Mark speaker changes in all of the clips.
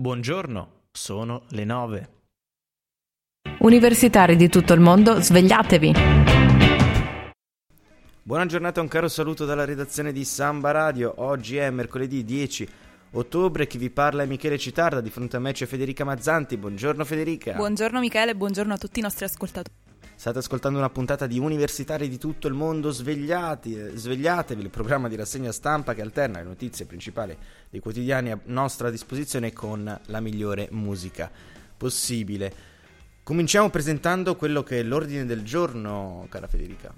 Speaker 1: Buongiorno, sono le 9.
Speaker 2: Universitari di tutto il mondo, svegliatevi!
Speaker 1: Buona giornata un caro saluto dalla redazione di Samba Radio. Oggi è mercoledì 10 ottobre. Chi vi parla è Michele Citarda. Di fronte a me c'è Federica Mazzanti. Buongiorno Federica.
Speaker 3: Buongiorno Michele e buongiorno a tutti i nostri ascoltatori.
Speaker 1: State ascoltando una puntata di Universitari di tutto il mondo, svegliati, eh, svegliatevi, il programma di rassegna stampa che alterna le notizie principali dei quotidiani a nostra disposizione con la migliore musica possibile. Cominciamo presentando quello che è l'ordine del giorno, cara Federica.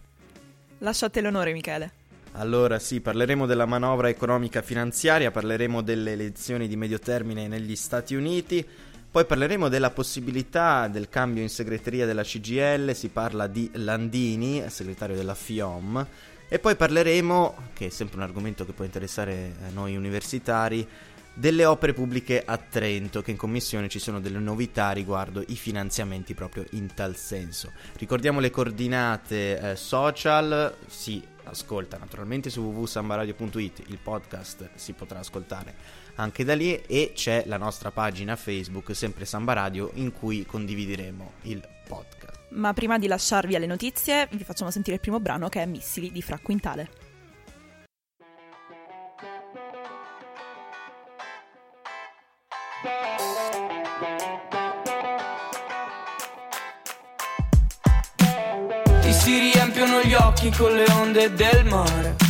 Speaker 3: Lasciate l'onore Michele.
Speaker 1: Allora sì, parleremo della manovra economica finanziaria, parleremo delle elezioni di medio termine negli Stati Uniti, poi parleremo della possibilità del cambio in segreteria della CGL, si parla di Landini, segretario della FIOM, e poi parleremo, che è sempre un argomento che può interessare a noi universitari, delle opere pubbliche a Trento, che in commissione ci sono delle novità riguardo i finanziamenti proprio in tal senso. Ricordiamo le coordinate eh, social, si ascolta naturalmente su www.sambaradio.it, il podcast si potrà ascoltare anche da lì e c'è la nostra pagina Facebook, sempre Samba Radio, in cui condivideremo il podcast.
Speaker 3: Ma prima di lasciarvi alle notizie, vi facciamo sentire il primo brano che è Missili di Fra Quintale.
Speaker 4: Con le onde del mare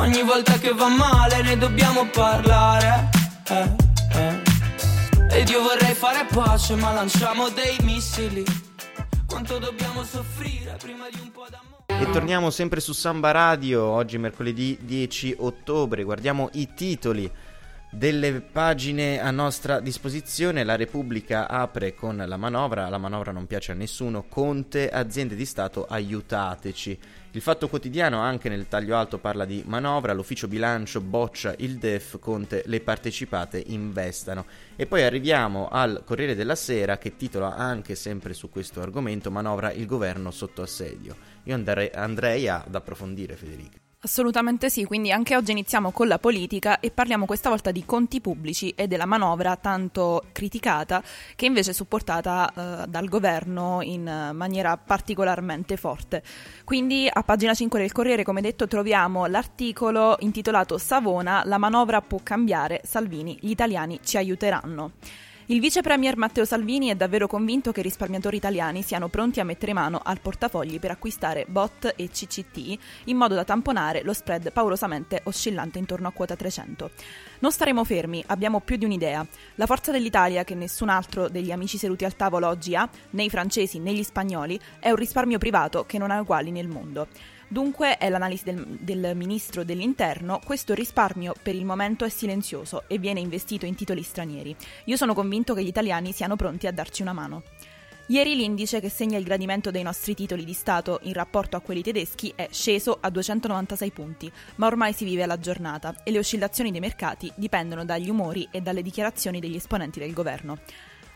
Speaker 4: Ogni volta che va male ne dobbiamo parlare. Eh, eh. Ed io vorrei fare pace, ma lanciamo dei missili. Quanto dobbiamo soffrire prima di un po' d'amore.
Speaker 1: E torniamo sempre su Samba Radio, oggi mercoledì 10 ottobre, guardiamo i titoli delle pagine a nostra disposizione. La Repubblica apre con la manovra, la manovra non piace a nessuno, Conte, aziende di Stato aiutateci. Il Fatto Quotidiano anche nel taglio alto parla di manovra, l'ufficio bilancio boccia il DEF, Conte le partecipate investano. E poi arriviamo al Corriere della Sera che titola anche sempre su questo argomento manovra il governo sotto assedio. Io andrei, andrei ad approfondire Federica.
Speaker 3: Assolutamente sì, quindi anche oggi iniziamo con la politica e parliamo questa volta di conti pubblici e della manovra tanto criticata che invece è supportata eh, dal governo in maniera particolarmente forte. Quindi a pagina 5 del Corriere, come detto, troviamo l'articolo intitolato Savona, la manovra può cambiare, Salvini, gli italiani ci aiuteranno. Il vice premier Matteo Salvini è davvero convinto che i risparmiatori italiani siano pronti a mettere mano al portafogli per acquistare bot e CCT in modo da tamponare lo spread paurosamente oscillante intorno a quota 300. Non staremo fermi, abbiamo più di un'idea. La forza dell'Italia, che nessun altro degli amici seduti al tavolo oggi ha, né i francesi né gli spagnoli, è un risparmio privato che non ha uguali nel mondo. Dunque, è l'analisi del, del, ministro dell'interno, questo risparmio per il momento è silenzioso e viene investito in titoli stranieri. Io sono convinto che gli italiani siano pronti a darci una mano. Ieri l'indice che segna il gradimento dei nostri titoli di Stato in rapporto a quelli tedeschi è sceso a 296 punti, ma ormai si vive alla giornata e le oscillazioni dei mercati dipendono dagli umori e dalle dichiarazioni degli esponenti del governo.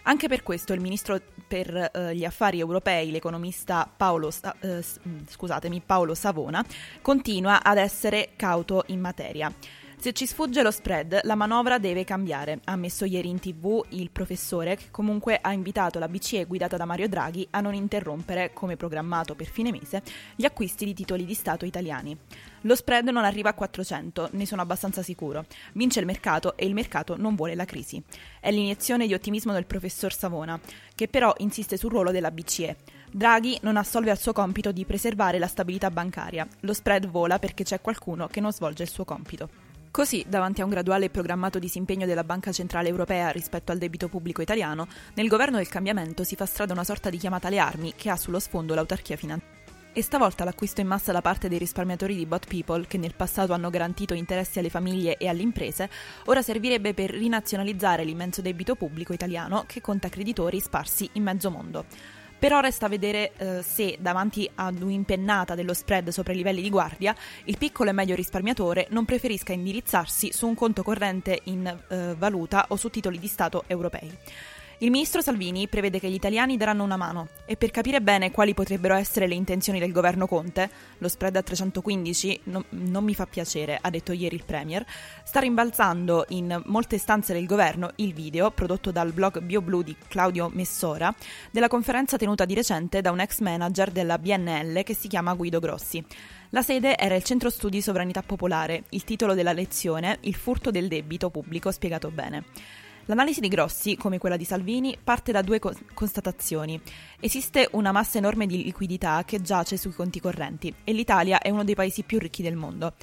Speaker 3: Anche per questo il ministro per eh, gli affari europei, l'economista Paolo, eh, scusatemi, Paolo Savona, continua ad essere cauto in materia. Se ci sfugge lo spread, la manovra deve cambiare, ha ammesso ieri in tv il professore che comunque ha invitato la BCE guidata da Mario Draghi a non interrompere, come programmato per fine mese, gli acquisti di titoli di Stato italiani. Lo spread non arriva a 400, ne sono abbastanza sicuro. Vince il mercato e il mercato non vuole la crisi. È l'iniezione di ottimismo del professor Savona, che però insiste sul ruolo della BCE. Draghi non assolve al suo compito di preservare la stabilità bancaria. Lo spread vola perché c'è qualcuno che non svolge il suo compito. Così, davanti a un graduale e programmato disimpegno della Banca Centrale Europea rispetto al debito pubblico italiano, nel governo del cambiamento si fa strada una sorta di chiamata alle armi che ha sullo sfondo l'autarchia finanziaria. E stavolta l'acquisto in massa da parte dei risparmiatori di Bot People, che nel passato hanno garantito interessi alle famiglie e alle imprese, ora servirebbe per rinazionalizzare l'immenso debito pubblico italiano che conta creditori sparsi in mezzo mondo. Però resta a vedere eh, se, davanti ad un'impennata dello spread sopra i livelli di guardia, il piccolo e medio risparmiatore non preferisca indirizzarsi su un conto corrente in eh, valuta o su titoli di Stato europei. Il ministro Salvini prevede che gli italiani daranno una mano e per capire bene quali potrebbero essere le intenzioni del governo Conte, lo spread a 315 no, non mi fa piacere, ha detto ieri il Premier, sta rimbalzando in molte stanze del governo il video, prodotto dal blog BioBlue di Claudio Messora, della conferenza tenuta di recente da un ex manager della BNL che si chiama Guido Grossi. La sede era il Centro Studi Sovranità Popolare, il titolo della lezione, Il furto del debito pubblico spiegato bene. L'analisi di Grossi, come quella di Salvini, parte da due co- constatazioni. Esiste una massa enorme di liquidità che giace sui conti correnti e l'Italia è uno dei paesi più ricchi del mondo.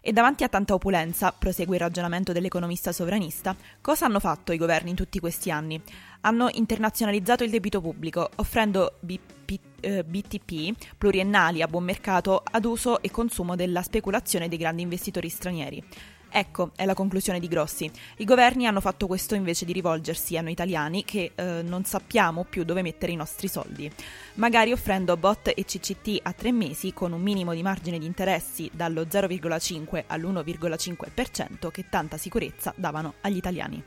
Speaker 3: E davanti a tanta opulenza, prosegue il ragionamento dell'economista sovranista, cosa hanno fatto i governi in tutti questi anni? Hanno internazionalizzato il debito pubblico, offrendo BP, eh, BTP pluriennali a buon mercato ad uso e consumo della speculazione dei grandi investitori stranieri. Ecco, è la conclusione di Grossi. I governi hanno fatto questo invece di rivolgersi a noi italiani che eh, non sappiamo più dove mettere i nostri soldi, magari offrendo bot e CCT a tre mesi con un minimo di margine di interessi dallo 0,5 all'1,5% che tanta sicurezza davano agli italiani.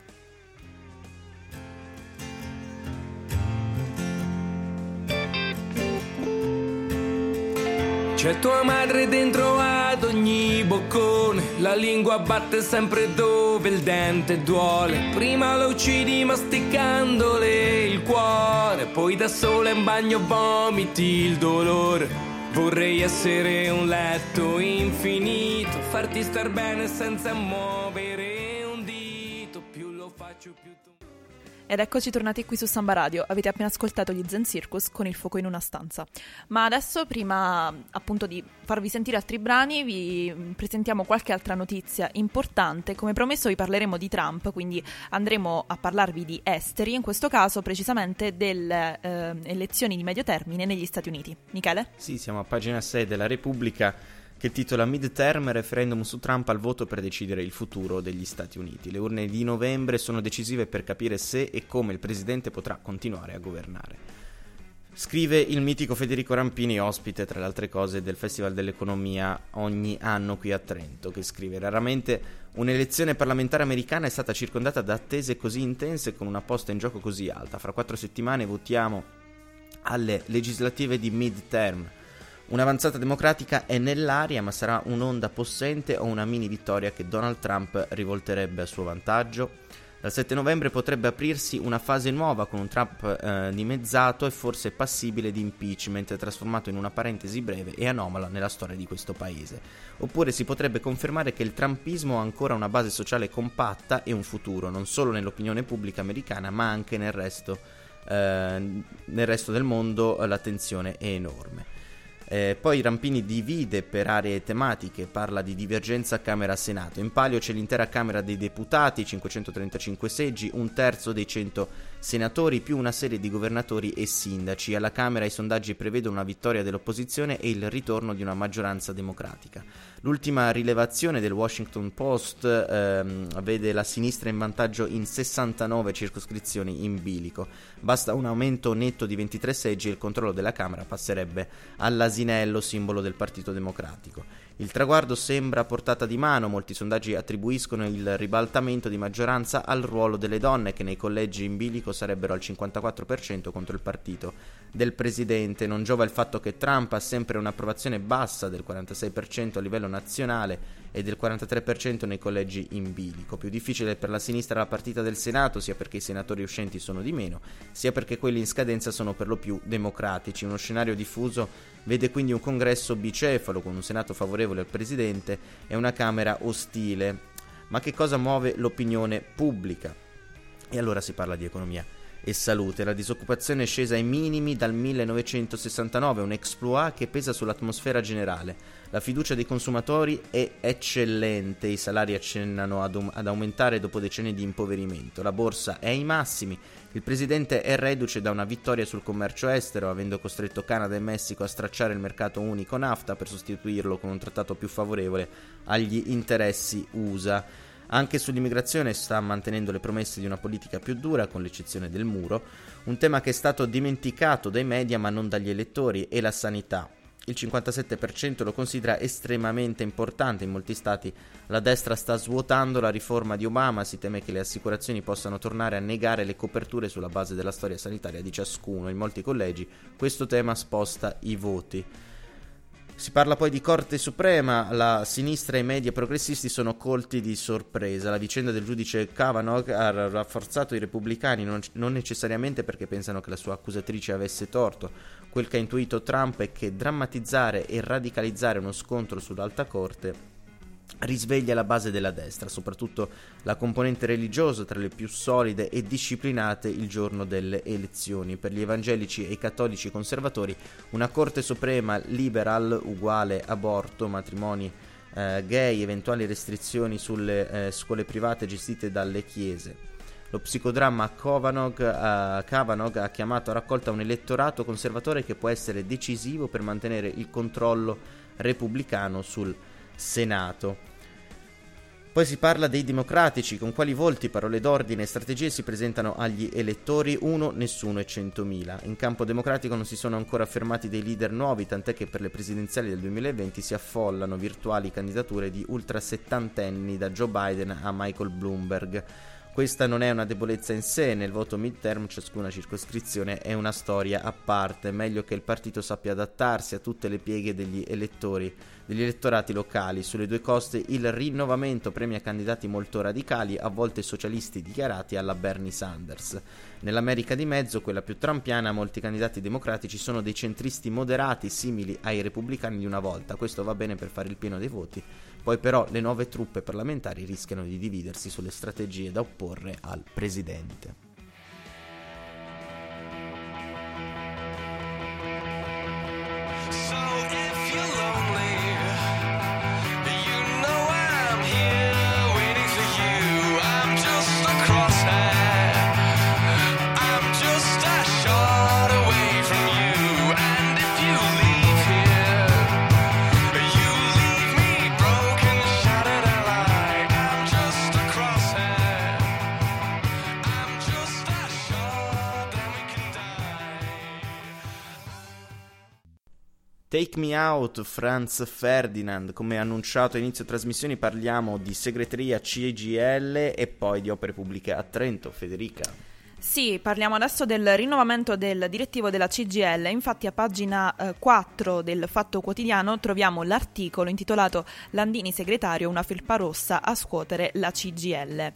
Speaker 4: C'è tua madre dentro ad ogni boccone, la lingua batte sempre dove il dente duole. Prima lo uccidi masticandole il cuore, poi da sola in bagno vomiti il dolore. Vorrei essere un letto infinito, farti star bene senza muovere un dito, più lo faccio più.
Speaker 3: Ed eccoci tornati qui su Samba Radio. Avete appena ascoltato gli Zen Circus con il fuoco in una stanza. Ma adesso, prima appunto di farvi sentire altri brani, vi presentiamo qualche altra notizia importante. Come promesso, vi parleremo di Trump, quindi andremo a parlarvi di esteri, in questo caso precisamente delle eh, elezioni di medio termine negli Stati Uniti. Michele?
Speaker 1: Sì, siamo a pagina 6 della Repubblica che titola Midterm referendum su Trump al voto per decidere il futuro degli Stati Uniti. Le urne di novembre sono decisive per capire se e come il presidente potrà continuare a governare. Scrive il mitico Federico Rampini, ospite tra le altre cose del Festival dell'Economia ogni anno qui a Trento, che scrive raramente un'elezione parlamentare americana è stata circondata da attese così intense con una posta in gioco così alta. Fra quattro settimane votiamo alle legislative di midterm Un'avanzata democratica è nell'aria, ma sarà un'onda possente o una mini vittoria che Donald Trump rivolterebbe a suo vantaggio? Dal 7 novembre potrebbe aprirsi una fase nuova con un Trump eh, dimezzato e forse passibile di impeachment, trasformato in una parentesi breve e anomala nella storia di questo paese. Oppure si potrebbe confermare che il trumpismo ha ancora una base sociale compatta e un futuro, non solo nell'opinione pubblica americana, ma anche nel resto, eh, nel resto del mondo l'attenzione è enorme. Eh, poi Rampini divide per aree tematiche, parla di divergenza Camera-Senato. In palio c'è l'intera Camera dei Deputati, 535 seggi, un terzo dei 100 senatori più una serie di governatori e sindaci. Alla Camera i sondaggi prevedono una vittoria dell'opposizione e il ritorno di una maggioranza democratica. L'ultima rilevazione del Washington Post ehm, vede la sinistra in vantaggio in 69 circoscrizioni in bilico. Basta un aumento netto di 23 seggi e il controllo della Camera passerebbe all'asinello, simbolo del Partito Democratico. Il traguardo sembra a portata di mano, molti sondaggi attribuiscono il ribaltamento di maggioranza al ruolo delle donne che nei collegi in bilico sarebbero al 54% contro il partito del presidente. Non giova il fatto che Trump ha sempre un'approvazione bassa del 46% a livello nazionale e del 43% nei collegi in bilico. Più difficile per la sinistra la partita del Senato, sia perché i senatori uscenti sono di meno, sia perché quelli in scadenza sono per lo più democratici. Uno scenario diffuso Vede quindi un congresso bicefalo con un Senato favorevole al Presidente e una Camera ostile. Ma che cosa muove l'opinione pubblica? E allora si parla di economia e salute. La disoccupazione è scesa ai minimi dal 1969, un exploit che pesa sull'atmosfera generale. La fiducia dei consumatori è eccellente, i salari accennano ad, um- ad aumentare dopo decenni di impoverimento. La borsa è ai massimi, il presidente è reduce da una vittoria sul commercio estero, avendo costretto Canada e Messico a stracciare il mercato unico NAFTA per sostituirlo con un trattato più favorevole agli interessi USA. Anche sull'immigrazione sta mantenendo le promesse di una politica più dura, con l'eccezione del muro, un tema che è stato dimenticato dai media ma non dagli elettori, e la sanità. il 57% lo considera estremamente importante. In molti stati la destra sta svuotando la riforma di Obama, si teme che le assicurazioni possano tornare a negare le coperture sulla base della storia sanitaria di ciascuno. In molti collegi questo tema sposta i voti. Si parla poi di Corte Suprema, la sinistra e i media progressisti sono colti di sorpresa. La vicenda del giudice Kavanaugh ha rafforzato i repubblicani non, non, necessariamente perché pensano che la sua accusatrice avesse torto. Quel che ha intuito Trump è che drammatizzare e radicalizzare uno scontro sull'alta corte risveglia la base della destra, soprattutto la componente religiosa tra le più solide e disciplinate il giorno delle elezioni. Per gli evangelici e i cattolici conservatori una Corte Suprema liberal uguale aborto, matrimoni eh, gay, eventuali restrizioni sulle eh, scuole private gestite dalle chiese. Lo psicodramma Kavanaugh, uh, Kavanaugh ha chiamato a raccolta un elettorato conservatore che può essere decisivo per mantenere il controllo repubblicano sul Senato. Poi si parla dei democratici, con quali volti, parole d'ordine e strategie si presentano agli elettori, uno, nessuno e centomila. In campo democratico non si sono ancora affermati dei leader nuovi, tant'è che per le presidenziali del 2020 si affollano virtuali candidature di ultra settantenni da Joe Biden a Michael Bloomberg. Questa non è una debolezza in sé, nel voto midterm ciascuna circoscrizione è una storia a parte, meglio che il partito sappia adattarsi a tutte le pieghe degli elettori, degli elettorati locali. Sulle due coste il rinnovamento premia candidati molto radicali, a volte socialisti dichiarati alla Bernie Sanders. Nell'America di mezzo, quella più trampiana, molti candidati democratici sono dei centristi moderati simili ai repubblicani di una volta, questo va bene per fare il pieno dei voti poi però le nuove truppe parlamentari rischiano di dividersi sulle strategie da opporre al presidente. Take Me Out, Franz Ferdinand, come annunciato a inizio trasmissioni parliamo di segreteria CGL e poi di opere pubbliche a Trento, Federica.
Speaker 3: Sì, parliamo adesso del rinnovamento del direttivo della CGL. Infatti a pagina eh, 4 del Fatto Quotidiano troviamo l'articolo intitolato Landini segretario, una felpa rossa a scuotere la CGL.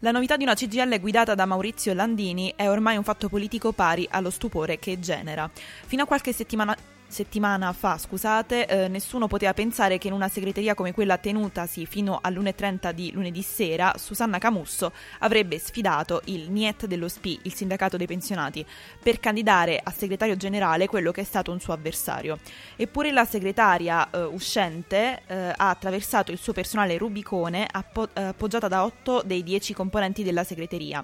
Speaker 3: La novità di una CGL guidata da Maurizio Landini è ormai un fatto politico pari allo stupore che genera. Fino a qualche settimana settimana fa, scusate, eh, nessuno poteva pensare che in una segreteria come quella tenutasi fino all'1.30 di lunedì sera, Susanna Camusso avrebbe sfidato il NIET dello SPI, il sindacato dei pensionati, per candidare a segretario generale quello che è stato un suo avversario. Eppure la segretaria eh, uscente eh, ha attraversato il suo personale Rubicone appo- eh, appoggiata da 8 dei 10 componenti della segreteria.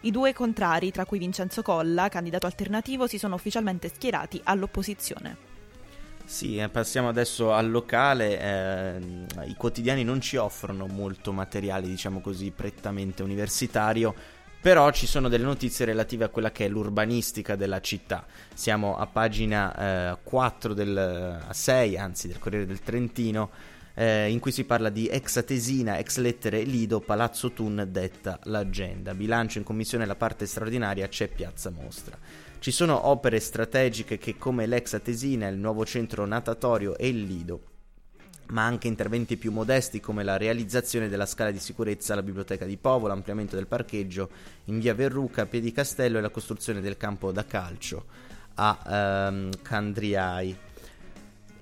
Speaker 3: I due contrari, tra cui Vincenzo Colla, candidato alternativo, si sono ufficialmente schierati all'opposizione.
Speaker 1: Sì, eh, passiamo adesso al locale. Eh, I quotidiani non ci offrono molto materiale, diciamo così, prettamente universitario. Però ci sono delle notizie relative a quella che è l'urbanistica della città. Siamo a pagina eh, 4 del, a 6, anzi, del Corriere del Trentino eh, in cui si parla di ex Atesina, ex lettere Lido, Palazzo Thun detta l'agenda. Bilancio in commissione la parte straordinaria c'è Piazza Mostra. Ci sono opere strategiche che come l'ex Atesina, il nuovo centro natatorio e il Lido ma anche interventi più modesti come la realizzazione della scala di sicurezza alla biblioteca di Povo, l'ampliamento del parcheggio in via Verruca, Piedi Castello e la costruzione del campo da calcio a um, Candriai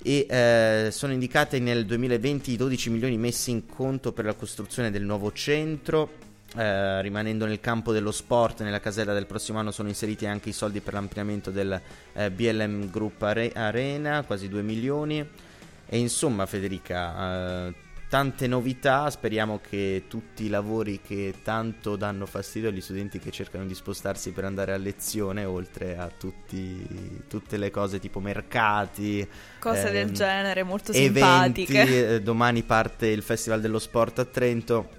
Speaker 1: e eh, sono indicate nel 2020 i 12 milioni messi in conto per la costruzione del nuovo centro. Eh, rimanendo nel campo dello sport, nella casella del prossimo anno sono inseriti anche i soldi per l'ampliamento del eh, BLM Group Are- Arena, quasi 2 milioni. E insomma, Federica, eh, tante novità, speriamo che tutti i lavori che tanto danno fastidio agli studenti che cercano di spostarsi per andare a lezione, oltre a tutti, tutte le cose tipo mercati,
Speaker 3: cose ehm, del genere molto simpatiche.
Speaker 1: Eventi, eh, domani parte il Festival dello Sport a Trento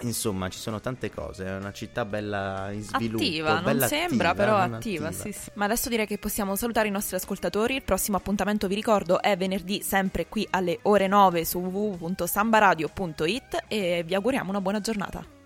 Speaker 1: Insomma, ci sono tante cose, è una città bella in sviluppo.
Speaker 3: Attiva,
Speaker 1: bella
Speaker 3: non sembra,
Speaker 1: attiva,
Speaker 3: però
Speaker 1: non
Speaker 3: attiva, sì, sì. Ma adesso direi che possiamo salutare i nostri ascoltatori. Il prossimo appuntamento, vi ricordo, è venerdì, sempre qui alle ore 9 su www.sambaradio.it e vi auguriamo una buona giornata.